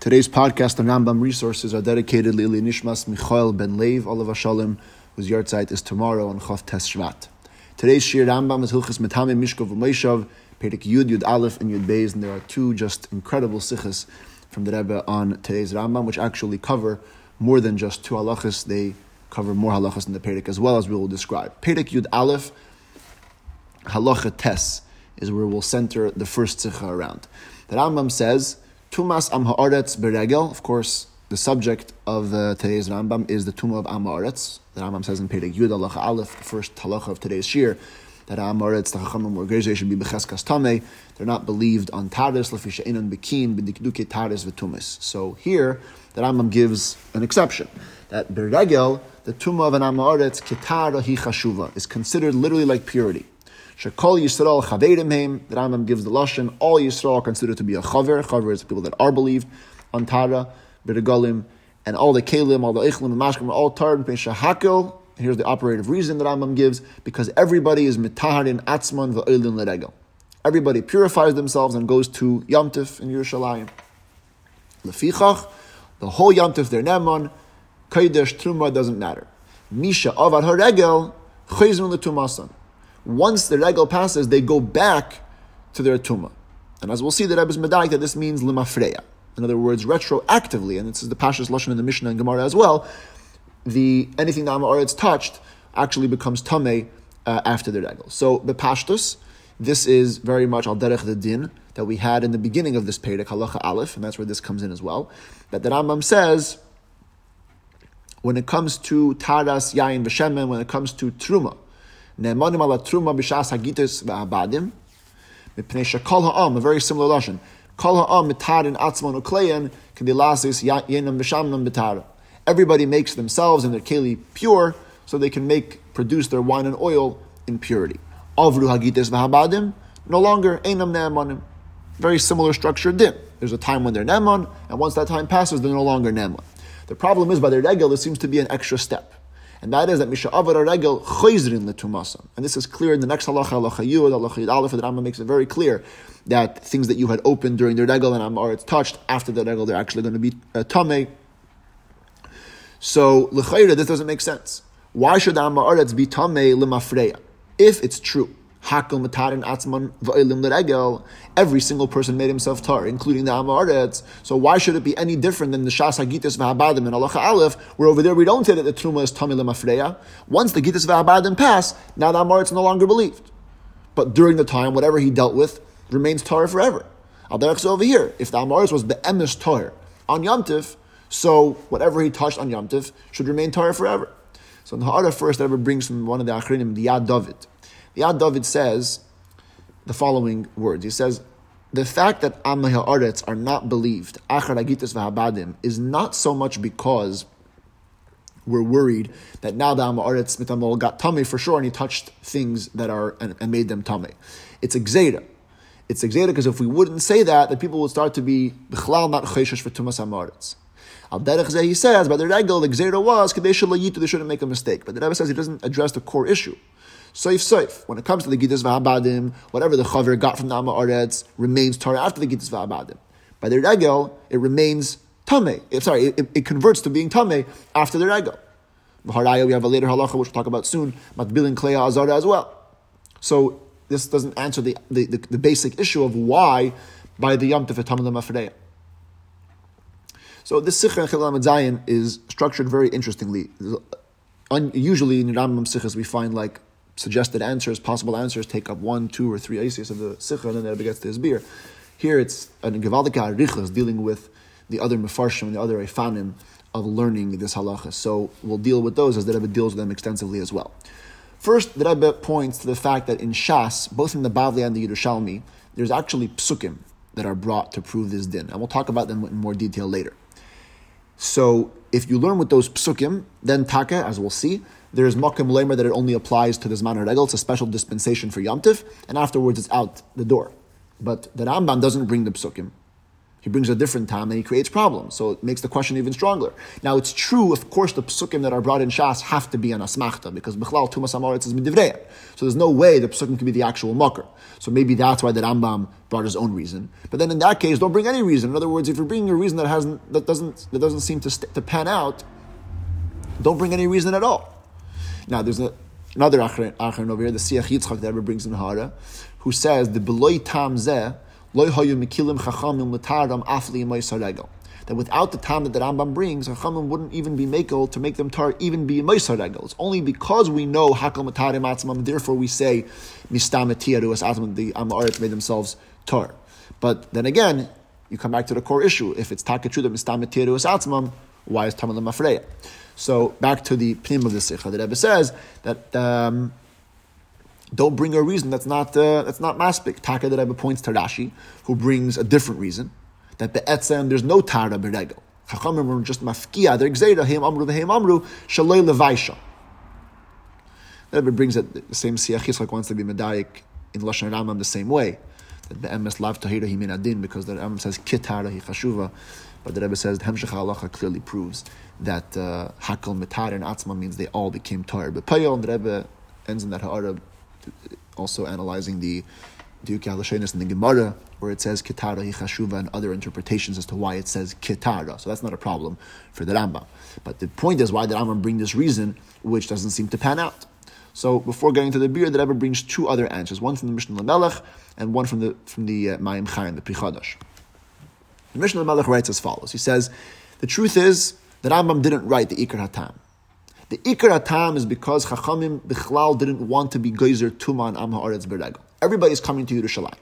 Today's podcast on Rambam resources are dedicated to Nishmas Michael Ben Lev Olav Shalom, whose yahrzeit is tomorrow on Chav Tes Shvat. Today's Shir Rambam is Hilchas Metame Mishkov U'Meishav, Perek Yud, Yud Aleph, and Yud Beis, and there are two just incredible sichas from the Rebbe on today's Rambam, which actually cover more than just two halachas. They cover more halachas in the Perek as well as we will describe. Perek Yud Aleph, halacha Tes, is where we'll center the first sicha around. The Rambam says, Tumas Am Haaretz Beregel. Of course, the subject of uh, today's Rambam is the Tumah of Am Haaretz. The Rambam says in Perek Yud Halacha Aleph, the first halacha of today's shir, that Am Haaretz, the Chachamim or Gezer should be Becheskas Tameh. They're not believed on Taris, Lefisha Inan Bekin, B'dikduke Taris V'tumis. So here, the Rambam gives an exception. That Beregel, the Tumah of an Am Haaretz, Kitara Hi Chashuva, is considered literally like purity. Shekol Yisrael Chaverim Heim. The Rambam gives the lashon. All Yisrael are considered to be a chaver. Chaver is people that are believed on Tara, B'regalim, and all the Kalim, all the Eichlim, and Mashkim are all Tar and Hakel. Here's the operative reason that Rambam gives because everybody is mitahar in atzman va'ilin leregel. Everybody purifies themselves and goes to Yamtif in Yerushalayim. Lefichach, the whole Yamtif their neman, Kodesh Truma doesn't matter. Misha avad haregel chayzun letumasan once the regal passes, they go back to their tuma. And as we'll see, the Rebbe is medayik that this means limafreya. In other words, retroactively, and this is the Pasha's lashon in the Mishnah and Gemara as well. The anything that Amaretz touched actually becomes tame uh, after the regal. So the pashtus, this is very much al derech the din that we had in the beginning of this Perek halacha aleph, and that's where this comes in as well. That the Rambam says when it comes to taras yain v'shemen, when it comes to truma Ne'emanim ala truma b'shas hagitis v'abadim. Mipnei shekol ha'am, a very similar lashon. Kol ha'am mitarin atzmon ukleyan kedilasis yenam v'shamnam b'tara. Everybody makes themselves and their keli pure, so they can make produce their wine and oil in purity. Avru hagitis v'habadim, no longer enam ne'emanim. Very similar structure din. There's a time when they're ne'eman, and once that time passes, they're no longer ne'eman. The problem is by their regel, there seems to be an extra step and that is that Misha Avar Regel Choizrin Letumasam. And this is clear in the next halacha, halacha Yud, halacha Yud Aleph, the Rambam makes it very clear that things that you had opened during the Regel and it's touched, after the Regel they're actually going to be uh, Tameh. So, L'chayra, this doesn't make sense. Why should the Amaretz be Tameh Limafreya? If it's true Every single person made himself tar, including the Amaretz. So why should it be any different than the Shas Hagitis v'Habadim and Alacha Aleph, where over there we don't say that the Truma is Tamil Mafreya. Once the Gitis v'Habadim pass, now the Amaretz no longer believed. But during the time, whatever he dealt with remains tar forever. Al over here, if the Amaretz was emes tar on Yomtiv, so whatever he touched on Yomtiv should remain tar forever. So in the first, ever brings from one of the Achrinim, the Yad David. Yad David says the following words. He says, the fact that Am Ha'aretz are not believed, Achar Agitas v'Habadim, is not so much because we're worried that now the Am Ha'aretz Mitamol got tummy for sure and he touched things that are and, and made them tummy. It's Exeda. It's Exeda because if we wouldn't say that, then people would start to be B'chlal not Cheshesh for Tumas Ha'aretz. Al Derech he says, by the Regel, the Exeda was, they shouldn't make a mistake. But the Rebbe says he doesn't address the core issue. Soif Soif. When it comes to the Giddas V'Abadim, whatever the Chaver got from the Amma Aretz remains Torah after the Giddas V'Abadim. By the Regel, it remains Tameh. Eh, sorry, it, it, converts to being Tameh after the Regel. V'Haraya, we have a later halacha which we'll talk about soon, Matbilin Kleya Azara as well. So this doesn't answer the, the, the, the basic issue of why by the Yom Tov Mafreya. So this Sikha and Zayin is structured very interestingly. Usually in Rambam Sikhas we find like suggested answers, possible answers, take up one, two, or three aces of the sikha, and then it gets to his beer. Here it's an Gevaldika Arichas dealing with the other Mefarshim and the other Ifanim of learning this halacha. So we'll deal with those as the Rebbe deals with them extensively as well. First, the Rebbe points to the fact that in Shas, both in the Bavli and the Yerushalmi, there's actually psukim that are brought to prove this din. And we'll talk about them in more detail later. So if you learn with those psukim, then taka, as we'll see, there is makim lemer that it only applies to the Zman Regel. It's a special dispensation for Yom and afterwards it's out the door. But the Rambam doesn't bring the psukim. He brings a different time and he creates problems. So it makes the question even stronger. Now it's true, of course, the psukim that are brought in Shas have to be an asmachta because Bichlal Tumas Amoritz is midivreya. So there's no way the psukim can be the actual mucker. So maybe that's why the Rambam brought his own reason. But then in that case, don't bring any reason. In other words, if you're bringing a reason that hasn't that doesn't that doesn't seem to st- to pan out, don't bring any reason at all. Now there's a, another achron over here, the Siach Yitzchak that ever brings in Hara, who says the beloy tam zeh Loy Hoyu Mikilim Chachamim Lataram Afli Moisaregel. that without the time that the Rambam brings, Chachamim wouldn't even be makel to make them tar, even be Moisar Regel. It's only because we know Hakal Matarim Atzmam, therefore we say Mistamatia as the Amaretz made themselves tar. But then again, you come back to the core issue. If it's Takatru the Mistamatia Atzmam, why is Tamalim Mafreya? So back to the pnim of the Sikha, the Rebbe says that um, don't bring a reason that's not uh, that's not maspik. Taka that Rebbe points to Rashi, who brings a different reason that the be'etzem there's no tara beregel. Chachamim were just mafkia. They're gzeira him amru v'hem amru shaloi levaisha. The Rebbe brings it the same siach like wants to be medayik in lashon Rambam the same way. That the be'emes lav tahira hi min adin because the Rambam says kitara hi chashuva, but the Rebbe says the hemshech halacha clearly proves that uh, hakal mitar and atzma means they all became tar. But payol and the Rebbe ends in that ha'ara also analyzing the Duke Lashenis in the Gemara, where it says Kitara Hichashuva and other interpretations as to why it says Kitara. So that's not a problem for the Rambam. But the point is why the Rambam bring this reason, which doesn't seem to pan out. So before getting to the beer, the Rebbe brings two other answers, one from the Mishnah Lamelech and one from the from the uh, Mayim Chaim, the Pri Chadash. The Mishnah Lamelech writes as follows. He says, the truth is that Rambam didn't write the Ikar Hatam. The Ikar Hatam is because Chachamim Bichlal didn't want to be Geyser Tuman Am Haaretz Beregel. Everybody's coming to Yerushalayim.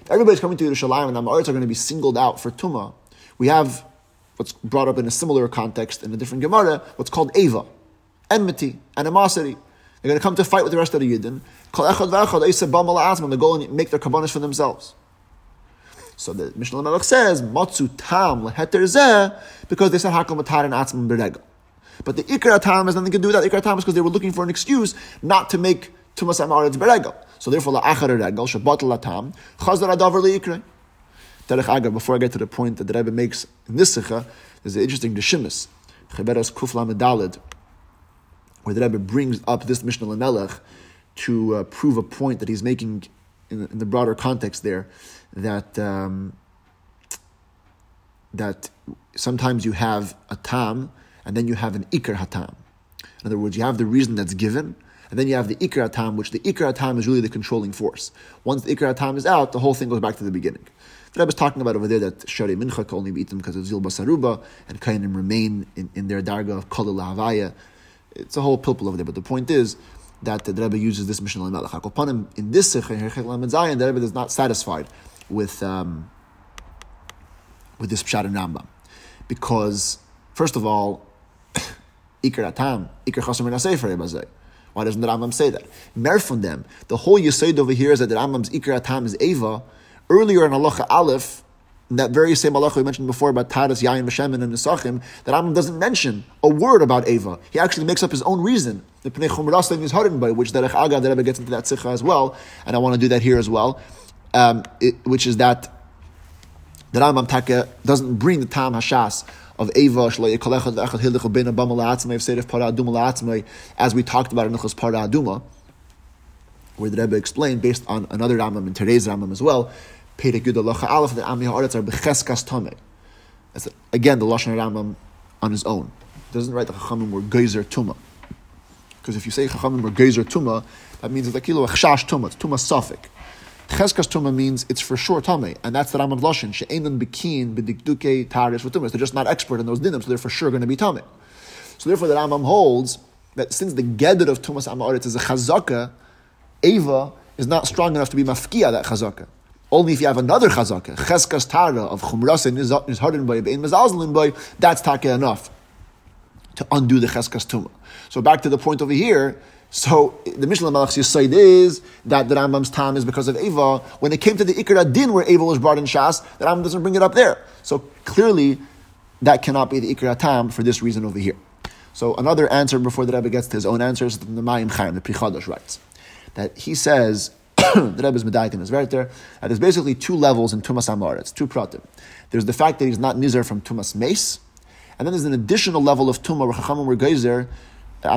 If everybody's coming to Yerushalayim and Am Haaretz are going to be singled out for Tuma, we have what's brought up in a similar context in a different Gemara, what's called Ava, enmity, animosity. They're going to come to fight with the rest of the Yidden. They go and make their kabbanis for themselves. So the Mishnah Melech says, Matzu tam leheter zeh, because they said hakal matar and beregel. But the Ikra Tam has nothing to do with that. Ikra Tam is because they were looking for an excuse not to make Tumas Amaretz Beregel. So therefore, La'achar Regel, Shabbat Latam, Chazar Adavar Li'ikra. Derech Agar, before I get to the point that the Rebbe makes in this Sikha, there's an interesting Deshimis, Cheberas Kufla Medalid, where the Rebbe brings up this Mishnah Lamelech to uh, prove a point that he's making in, in the broader context there, that um, that sometimes you have a tam and then you have an ikar hatam. In other words, you have the reason that's given, and then you have the ikar hatam, which the ikar hatam is really the controlling force. Once the ikar hatam is out, the whole thing goes back to the beginning. The Rebbe is talking about over there that Shari Mincha can only be eaten because of Zil Basaruba, and Kainim remain in, in their darga of Kol Havaya. It's a whole pilpul over there, but the point is that the Rebbe uses this mission in in this Sikh, the Rebbe is not satisfied with um, with this Pshat and Rambam. Because, first of all, Iker Atam, Why doesn't the Rambam say that? Mer them, the whole Yesod over here is that the Rambam's Iker Atam is Eva. Earlier in Halacha Aleph, that very same halacha we mentioned before about Tadas, Yain, Vashemin, and Nesachim, that Rambam doesn't mention a word about Eva. He actually makes up his own reason. The Pnei Chumrasim is hardened by which Derech Aga, the Rebbe gets into that sikha as well, and I want to do that here as well, um, it, which is that the Rambam Taka doesn't bring the Tam Hashas of Eva, as we talked about in Nichos Para Aduma, where the Rebbe explained, based on another Rambam and today's Rambam as well, Perek Yud Alacha Aleph, that Becheskas. Again the Lashon Rambam on his own. It doesn't write the Chachamim were Geyser Tuma. Because if you say Chachamim were Geyser Tuma, that means it's like Kilo Echshash Tuma, it's Tuma Suffolk. Cheskas Tuma means it's for sure Tame, and that's the Rambam Lashon. She'enan Bikin b'dikduke taris v'tumas. They're just not expert in those dinim, so they're for sure going to be Tame. So therefore, the Rambam holds that since the gedder of Tumas Amaretz is a chazaka, Eva is not strong enough to be mafkia that chazaka. Only if you have another chazaka, cheskas tara of chumrasin is hardened by bein mezalzlin by, that's taka enough to undo the cheskas tuma. So back to the point over here, so the Mishnah Malach's Yisaid is that the Rambam's time is because of Eva. When it came to the Ikar Din where Eva was brought in Shas, the Rambam doesn't bring it up there. So clearly, that cannot be the Ikar Tam for this reason over here. So another answer before the Rebbe gets to his own answer is the Mayim Chaim, the Pri Chadash writes that he says the Rebbe's Medayik in his Verter, that there's basically two levels in Tumas Amaretz, two pratim. There's the fact that he's not Nizer from Tumas Mace, and then there's an additional level of Tumah, where Chachamim were It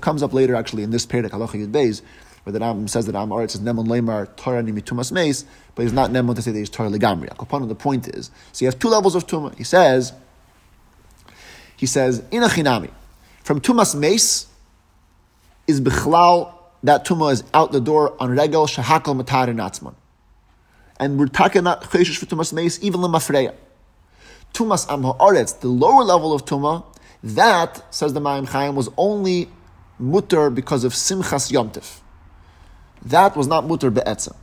comes up later actually in this Perek, Halacha Yud Beis, where the Ram says that Am Aretz is Nemon Lemar Torah Nimi Tumas Mace, but he's not Nemon to say that he's Torah Legamri. The point is, so you have two levels of Tumah. He says, he says, Inachinami, from Tumas Mace is Bichlal that tumah is out the door on regel shahakal matar and atzman. And we're talking about cheshish for tumas meis even lemafreya. Tumas am ha'aretz, the lower level of tumah, that says the Mayim Chaim was only mutter because of simchas yomtiv. That was not mutter be'etzah.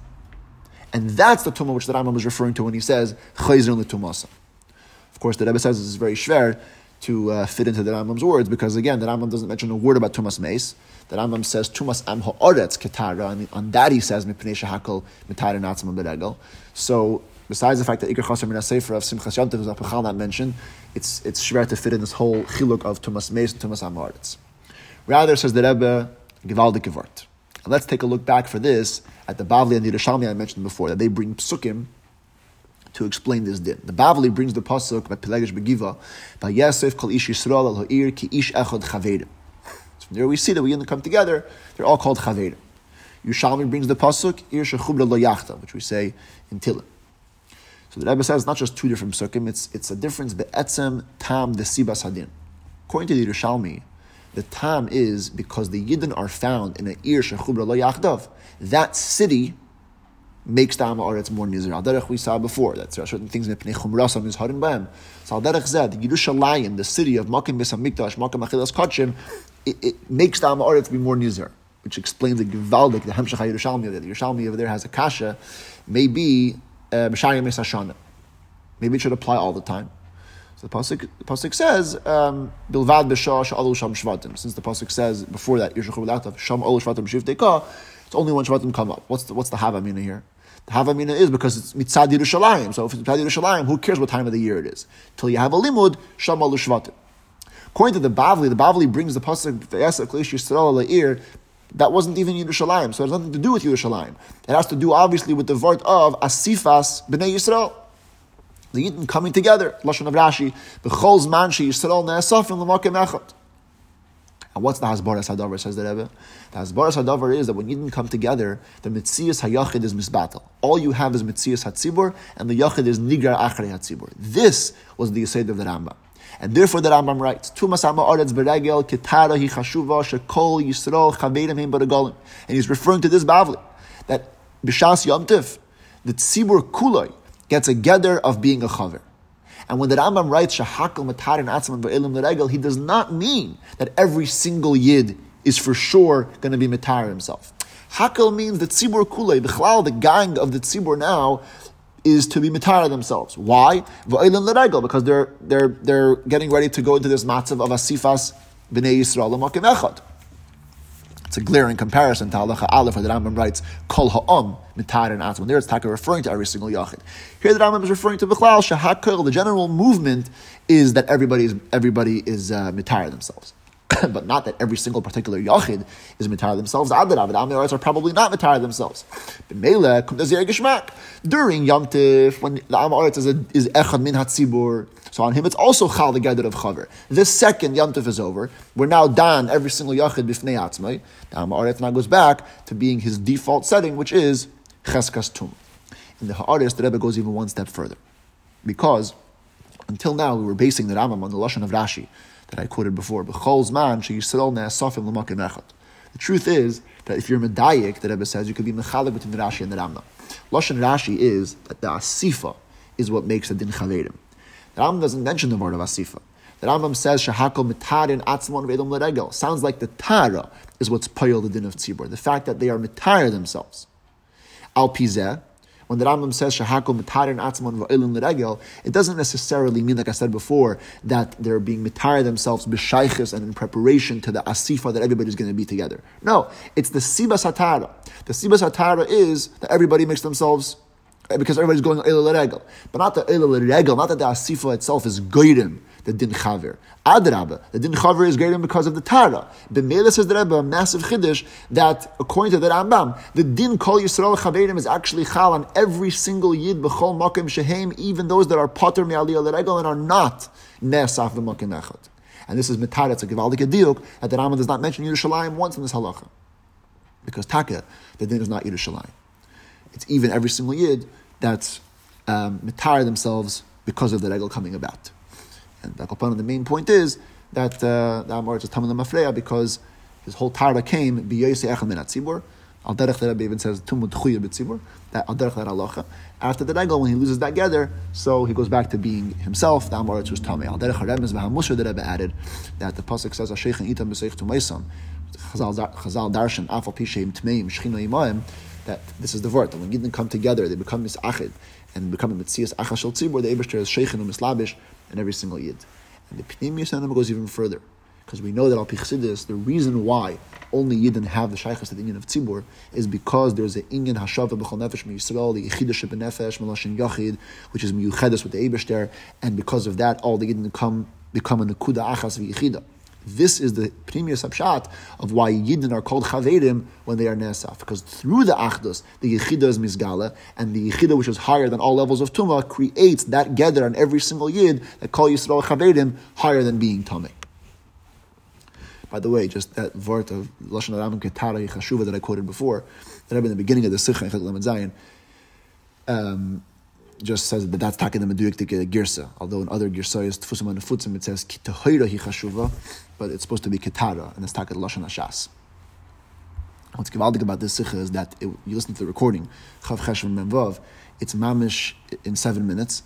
And that's the tumah which the Rambam is referring to when he says chayzer letumasa. Of course, the Rebbe says this is very schwer to uh, fit into the Rambam's words because again, the Rambam doesn't mention a word about tumas meis. The Rambam says tumas am ha'oretz ketara, and on that he says mipnei shahakol mitara natzma beregel. So besides the fact that Iker Chaser Min of Simchas Yom is Apachal not mentioned, it's it's schwer to fit in this whole chiluk of tumas meis and tumas am. Rather, says the Rebbe, Givaldik Gevart. And let's take a look back for this at the Bavli and the Yerushalmi I mentioned before, that they bring psukim to explain this din. The Bavli brings the pasuk by Pelegish Begiva, by Yosef Kol Ish Yisrael Al Ha'ir Ki Ish Echad Chavedim. So there we see that we when they come together, they're all called Chavedim. Yerushalmi brings the pasuk Ir Shechubra Lo Yachta, which we say in Tilim. So the Rebbe says it's not just two different psukim, it's, it's a difference be'etzem tam the sibas hadin. According to the Yerushalmi, the tam is because the Yidden are found in an Ir Shechubra Lo Yachdav. That city makes the Aretz more nizir. Al derech we saw before that there are certain things in Pnei Chumrasam is harin b'hem. So al derech zed Yerushalayim, the city of Makim Beis Hamikdash, Makim Achilas Kachim, it, it makes the Aretz be more nizir, which explains the Givaldik, the Hemshach Yerushalmi that the Yerushalmi over there has a kasha, maybe Uh. Maybe it should apply all the time. So the pasuk, the pasuk says, um, "Bilvad b'shah sha'alu sham shvatim." Since the pasuk says before that, "Yishachu v'latav sham alu shvatim shivteka," it's only when shvatim come up. What's the, what's the havamina here? The Havamina is because it's Mitzad Yerushalayim. So if it's Mitzad Yerushalayim, who cares what time of the year it is? Till you have a limud, Shamal Shvatim. According to the Bavli, the Bavli brings the pasuk V'yasa Klish Yisrael La'ir. That wasn't even Yerushalayim, so it has nothing to do with Yerushalayim. It has to do obviously with the word of Asifas Bnei Yisrael. The Yidden coming together. Lashon of Rashi, B'chol Zman Yisrael Ne'asafim L'makim Echad. And what's the Hasbaras Hadavar, says the Rebbe? The Hasbaras Hadavar is that when didn't come together, the Mitzias HaYachid is misbattle. All you have is Mitzias HaTzibur, and the Yachid is Nigar Achrei HaTzibur. This was the Yisayid of the Rambam. And therefore the Rambam writes, Tumas Amma Aretz Beregel, Kitara Hi Chashuva, Shekol Yisrael, Chavedim Him Baragolim. And he's referring to this Bavli, that B'Shas Yom Tif, the Tzibur Kuloi gets a gather of being a Chaver. And when the Rambam writes Shahakal Matarin Atzman Ba'ilim L'Regel, he does not mean that every single Yid is for sure going to be Matar himself. Hakel means that Tzibur Kulei, the Chlal, the gang of the Tzibur now, is to be Matar themselves. Why? Because they're, they're, they're getting ready to go into this matzav of Asifas B'nai Yisrael Echad. It's a glaring comparison to Halacha Aleph, where the Rambam writes Kol Ha'om Mitar and Atzman. There it's Taka referring to every single Yachid. Here the Rambam is referring to Bichlal Shahakil. The general movement is that everybody is everybody is uh, Mitar themselves. but not that every single particular yachid is mitar themselves. Adarav, the Amiorites are probably not mitar themselves. During Yom Tif, when the Amiorites is, is echad min hatzibur, so on him it's also chal the gader of chaver. This second Yom Tif is over. We're now done every single yachid b'fnei atzmai. The Amiorites now goes back to being his default setting, which is cheskas tum. In the Haaretz, the Rebbe goes even one step further, because until now we were basing the Rambam on the lashon of Rashi that I quoted before. The truth is that if you're medayik, the Rebbe says you could be mechalik between the Rashi and the Rambam. Lashon Rashi is that the asifa is what makes the din chavedim. The Rambam doesn't mention the word of asifa. The Rambam says shahakol mitarin atzmon ve'edom l'regel. Sounds like the tara is what's payol the din of tzibur. The fact that they are mitar themselves. Al pizeh, when the Rambam says shahakol mitarin atzmon va'ilin l'regel, it doesn't necessarily mean, like I said before, that they're being mitar themselves b'shaychis and in preparation to the asifa that everybody's going to be together. No, it's the siba hatara. The siba hatara is that everybody makes themselves because everybody's going ilal regel, but not the ilal regel, not that the asifa itself is goyim the din chaver. Adraba, the din chaver is greater because of the Tara. B'meila says the Rebbe, a massive chiddush, that according to the Rambam, the din kol Yisrael chaverim is actually chal on every single yid b'chol makim shehem, even those that are potter me'aliyah l'regel and are not nesaf v'makim echad. And this is mitaretz a givaldik diuk that the Rambam does not mention Yerushalayim once in this halacha. Because taka, the din is not Yerushalayim. It's even every single yid that's um, mitar themselves because of the regal coming about. And the main point is that uh, the Amor is the Mafreya because his whole Tara came b'yoyse echad min atzibur. Al derech that even says tumud chuya b'tzibur. That al derech that halacha. After the regal, when he loses that gather, so he goes back to being himself. The Amor was me al derech haremez v'hamusha the Rebbe added that the pasuk says asheichin itam b'seich tumaisam. Chazal darshan afal pisheim tmeim shchino imaim that this is the word that when Yidden come together, they become misachid and become a mitzias achashal tzibur. The Eibushter is sheikhin and mislabish and every single Yid. And the Pnimius Pneumius goes even further because we know that al pichsidis, the reason why only Yidden have the shaykhs to the Inyan of Tzibur is because there's an Inyan Hashava B'chol Nefesh Yisrael, the Yechidah Nefesh Melashin Yachid, which is Miyuchedes with the Eibushter, and because of that, all the Yidden come become a Nekuda Achas V'Yechidah. This is the premier subshat of why Yidden are called Chaverim when they are Nesaf. Because through the Achdus, the Yechida is Mizgala, and the Yechida, which is higher than all levels of Tumah, creates that gather on every single Yid that call Yisrael Chaverim higher than being Tameh. By the way, just that vort of Lashon Aram Ketara Yechashuva that I quoted before, that I've in the beginning of the Sikha in Zayin, um, just says that that's taking the meduyik girsa. Although in other girsayas tfusim and futzim it says kitahoira hi chashuva, but it's supposed to be kitara and it's taken lashon hashas. What's givaldik about this sikha is that it, you listen to the recording chav cheshem memvav. It's mamish in seven minutes,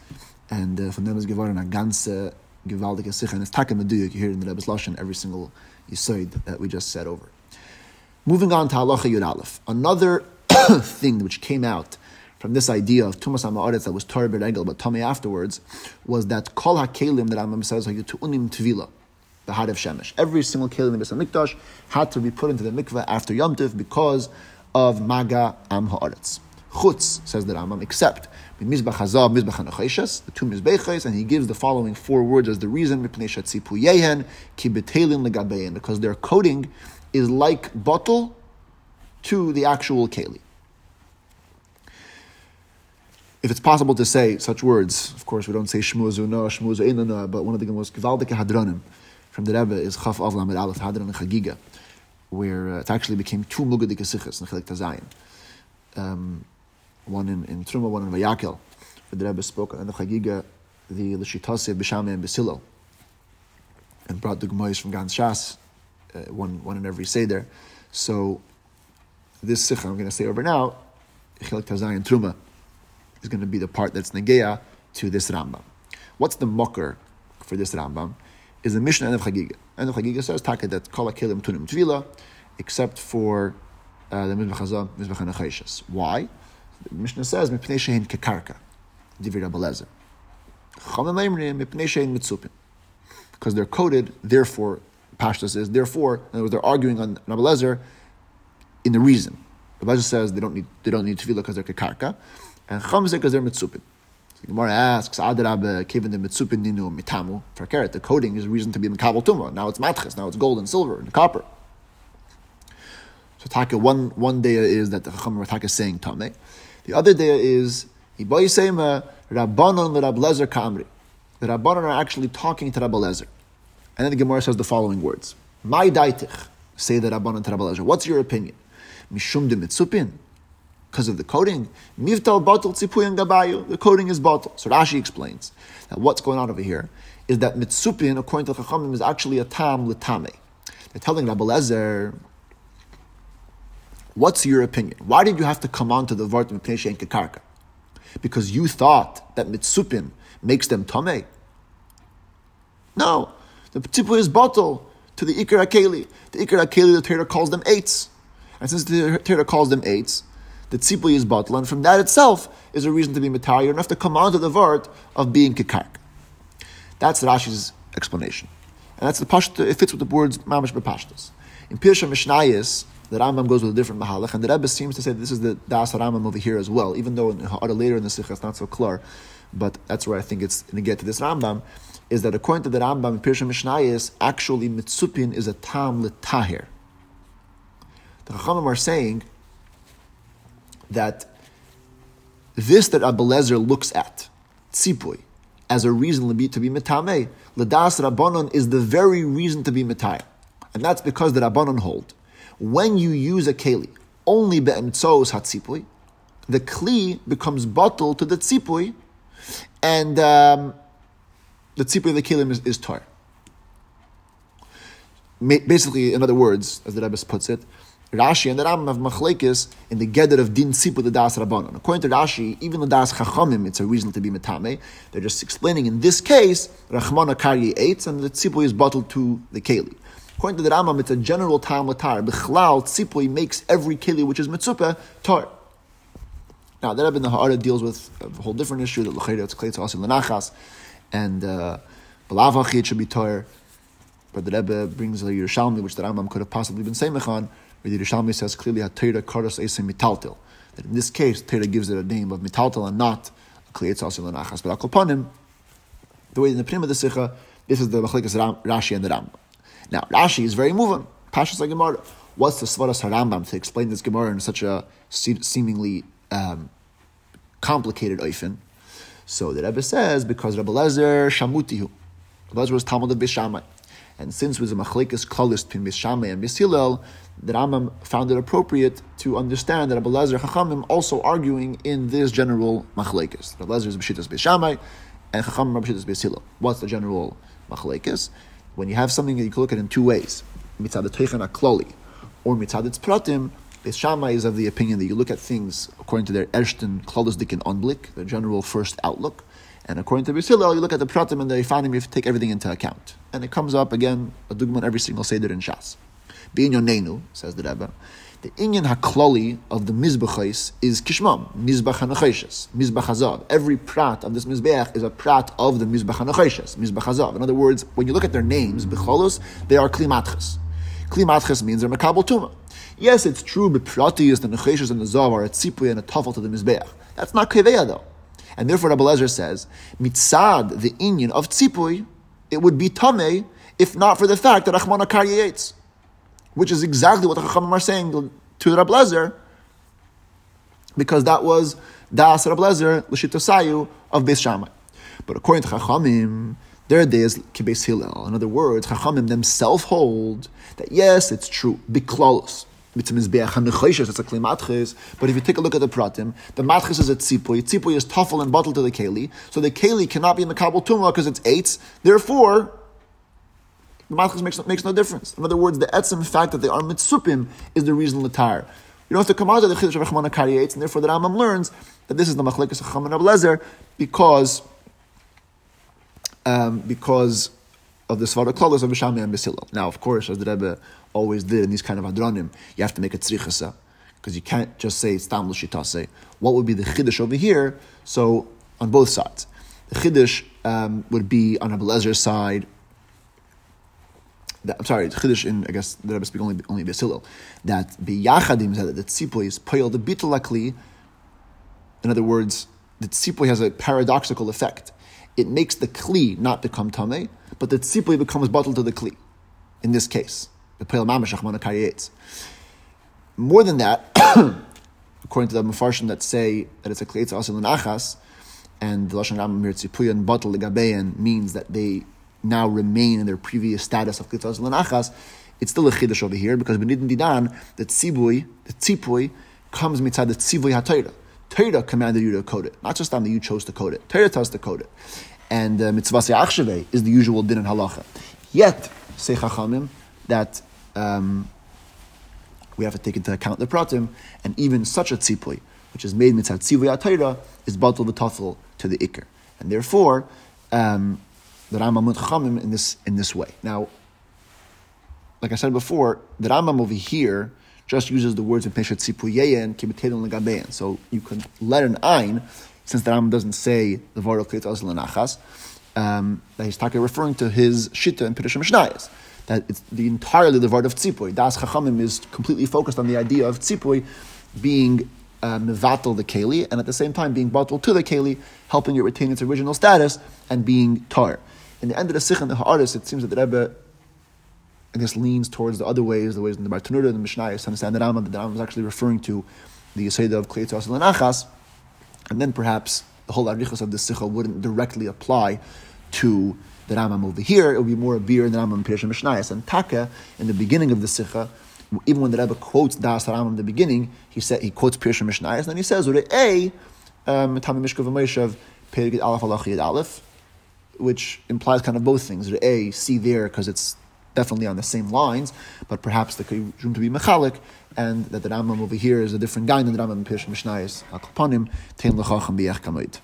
and uh, from them is givarin a ganze givaldik sikha, and it's taken meduyik. You hear in the Rebbe's lashon every single yisoid that we just said over. Moving on to halacha yud aleph, another thing which came out from this idea of Tumas HaMa'aretz that was Torah Beregel, but Tomei afterwards, was that Kol HaKelim that Rambam says, Tu'unim Tvila, the of Shemesh. Every single Kelim in the Mikdash had to be put into the mikveh after Yom Tiv because of Maga Am Ha'aretz. Chutz, says the Rambam, except Mizbach Hazav, Mizbach HaNacheshes, the two Mizbeches, and he gives the following four words as the reason, because their coating is like bottle to the actual Keli if it's possible to say such words, of course we don't say Shmu Zuna, Shmu Zainana, but one of the most gewaldige hadronim from the Rebbe is Chaf Avlam Lamed Aleph Hadron Chagiga, where uh, it actually became two Mugadike Sichas in Chelik Tazayin. Um, one in, in Truma, one in Vayakel. The Rebbe spoke on the Chagiga, the Lishitase, Bishame, and Basilo, and brought the Gemois from Gans Shas, uh, one, one in every Seder. So, this Sikha I'm going to say over now, Chelik Tazayin Truma, is going to be the part that's negeya to this Rambam. What's the mocker for this Rambam? Is the Mishnah of Chagiga. And the Chagiga says taka that kol kelim tunim tvila, except for uh, the Mizbach Hazam, Hanachayshas. Why? The Mishnah says mipnei shehin kekarka, divir Abelezer. Chamam Eimrim mipnei shehin because they're coded. Therefore, Pashtas is therefore. In other words, they're arguing on Abelezer in the reason. The says they don't need they don't need tefillah because they're kekarka and chamze because they're mitzupin. The Gemara asks, Adrab given the mitzupin dinu mitamu for carrot. The coating is reason to be mikabel tuma. Now it's matches. Now it's gold and silver and copper. So taka one one day is that the chacham taka is saying tame. The other day is ibayisema rabbanon leRablezer kamri. The rabbanon are actually talking to Rabbi And then the Gemara says the following words: My daitich say the rabbanon to Rabbi What's your opinion? Mishum de mitzupin because of the coating. Mivtal batal tzipuyan gabayu. The coating is batal. So Rashi explains that what's going on over here is that mitzupin, according to Chachamim, is actually a tam l'tame. They're telling Rabbi Lezer, what's your opinion? Why did you have to come on to the vart mipnei and kekarka? Because you thought that mitzupin makes them tame. No, the tzipu is batal to the ikar akeli. The ikar akeli, the Torah calls them eights. And since the Torah calls them eights, the tzipui is bottle, and from that itself is a reason to be matar. You don't have to come onto the vart of being kikark. That's Rashi's explanation. And that's the pashta, it fits with the words mamash bepashtas. In Pirsha Mishnayis, the Rambam goes with a different mahalach, and the Rebbe seems to say this is the Das Rambam over here as well, even though in, later in the Sikha it's not so clear. but that's where I think it's going to get to this Rambam, is that according to the Rambam in Pirsha Mishnayis, actually mitzupin is a tam l'tahir. The Chachamim are saying that this that Abelezer looks at, tzipui, as a reason to be, to be metame, rabbanon is the very reason to be metayim. And that's because the rabbanon hold. When you use a keli, only be'emtzos hatzipui, the kli becomes bottle to the tzipui, and um, the tzipui of the kelim is, is tar. Basically, in other words, as the Rebbe puts it, Rashi and the Rambam have machlekes in the geder of din sipu the das rabbanon. According to Rashi, even the das chachamim, it's a reason to be metame. They're just explaining in this case, rachmana karye eitz, and the tzipui is bottled to the keli. According to the Rambam, it's a general tam latar. Bichlal tzipui makes every keli which is mitzupah tar. Now, that in the Ha'ara deals with a whole different issue that l'chayda it's klei tzasi l'nachas, and uh, it should be tar. But the Rebbe brings the Yerushalmi, which the Rambam could have possibly been Seimech where the says clearly Hatera Karas Esim Mitaltil. That in this case, Torah gives it a name of Mitaltil and not Kliyat Sasil and Achas. But Akopanim, the way in the Prim of the Sikha, this is the Machlikas Rashi and the Rambam. Now, Rashi is very moving. Pashas Gemara. What's the Svaras HaRambam to explain this Gemara in such a seemingly um, complicated oifen? So the Rebbe says, because Rebbe Lezer Shamutihu. Rebbe Lezer was Talmud of Bishamai. And since it was a machlekes klalis between Bishamai and Bishilel, the Rambam found it appropriate to understand that Abu Lezer Chachamim also arguing in this general machlekes. Abu Lezer is B'shitas Bishamai, and Chachamim are B'shitas Bishilel. What's the general machlekes? When you have something that you can look at in two ways, mitzad teichen akloli, or mitzad its pratim, Beis is of the opinion that you look at things according to their Ersten Klolos Dikin Onblik, their general first outlook, and according to Beis you look at the pratim and the Ifanim, you take everything into account. And it comes up again, a dugman every single Seder in Shas. Bein your B'inyonenu, says the Rebbe, the inyan hakloli of the mizbachais is kishmam, mizbach hanacheshes, mizbach. Every prat of this mizbech is a prat of the mizbach hanacheshes. In other words, when you look at their names, becholos, they are klimatches. Klimatches means they're makabel tuma. Yes, it's true, but pratis, the necheshes and the zav are a tzipui and a tafel to the mizbech. That's not keveya though. And therefore, Rabbi Lezer says, mitzad, the inyan of tzipui, it would be tameh if not for the fact that Achman Akar yates, which is exactly what the Chachamim are saying to Rabbi Lezer, because that was Das Rabbi Lezer, L'shitosayu of Beis Shammai. But according to Chachamim, their day is Kibeis Hillel. In other words, Chachamim themselves hold that yes, it's true, Biklalos it's a klimatchis. But if you take a look at the pratim, the matchis is a tzipui. Tzipui is tuffle and bottle to the keli. So the keli cannot be in the kabel tumah because it's eight. Therefore, the matchis makes, makes no difference. In other words, the etzim fact that they are mitzupim is the reason latar. You don't have to come out of the chiddush of Kariyetz, and therefore the Rambam learns that this is the machlekes of Chaman Ablezer because um, because of the Svara Klolos of Bishami and Basilil. Now, of course, as the Rebbe always did in these kind of hadronim, you have to make a tzrichasa, because you can't just say stam l'shitase. What would be the chiddush over here? So, on both sides. The chiddush um, would be on Abelezer's side, that, I'm sorry, chiddush in I guess the Rebbe speak only only Basilil, that biyachadim that the tzipoy is poyel the bitalakli. In other words, the tzipoy has a paradoxical effect. It makes the kli not become tameh, but the tzipui becomes bottled to the kli. In this case, the peil mamash More than that, according to the mafarshim that say that it's a kleitz asil achas, and the lashon ram mir tzipuyan bottle legabeyan means that they now remain in their previous status of kleitz asil achas. It's still a chiddush over here because benidin didan the tzibui, the tzipui comes mitzad the tzivui hatayra. Torah commanded you to code it, not just on that you chose to code it. Torah tells to code it and uh, mitzvah uh, is the usual din and halacha. Yet, say Chachamim, that um, we have to take into account the pratim, and even such a tzipui, which is made mitzvah tzivui atayra, is batal v'tafel to the ikr. And therefore, um, the Rambam Chachamim in this, in this way. Now, like I said before, the Rambam over here just uses the words of Peshat Tzipuyeyen, Kibetelon Legabeyan. So you can let an ein since the Rambam doesn't say the Varel Klit Azl Nachas, um, that he's talking referring to his Shita and Pirush Mishnayos. That it's the entirely the word of Tzipoy. Das Chachamim is completely focused on the idea of Tzipoy being uh, mevatel the keli, and at the same time being bottled to the keli, helping it retain its original status and being tar. In the end of the Sikh and the Ha'aris, it seems that the Rebbe, I guess, leans towards the other ways, the ways in the Bartanura and the Mishnayos, understand the Rambam, the Rambam is actually referring to the Yeseda of Kleitos and Achas, and then perhaps the whole Arichos of the Sikha wouldn't directly apply to the Rambam over here. It would be more a beer in the Rambam Mishnayos. And Taka, in the beginning of the Sikha, even when the Rebbe quotes Das Rambam in the beginning, he said he quotes Pirush Mishnayos, and then he says, A, um, Tami Mishkav Moshev, Perigid Aleph Alach Aleph, which implies kind of both things. A, see there because it's definitely on the same lines, but perhaps the room to be mechalik, and that the Rambam over here is a different guy than the Rambam in Pirush Mishnayos. Akalpanim, Tein Lechacham Biach Kamoid.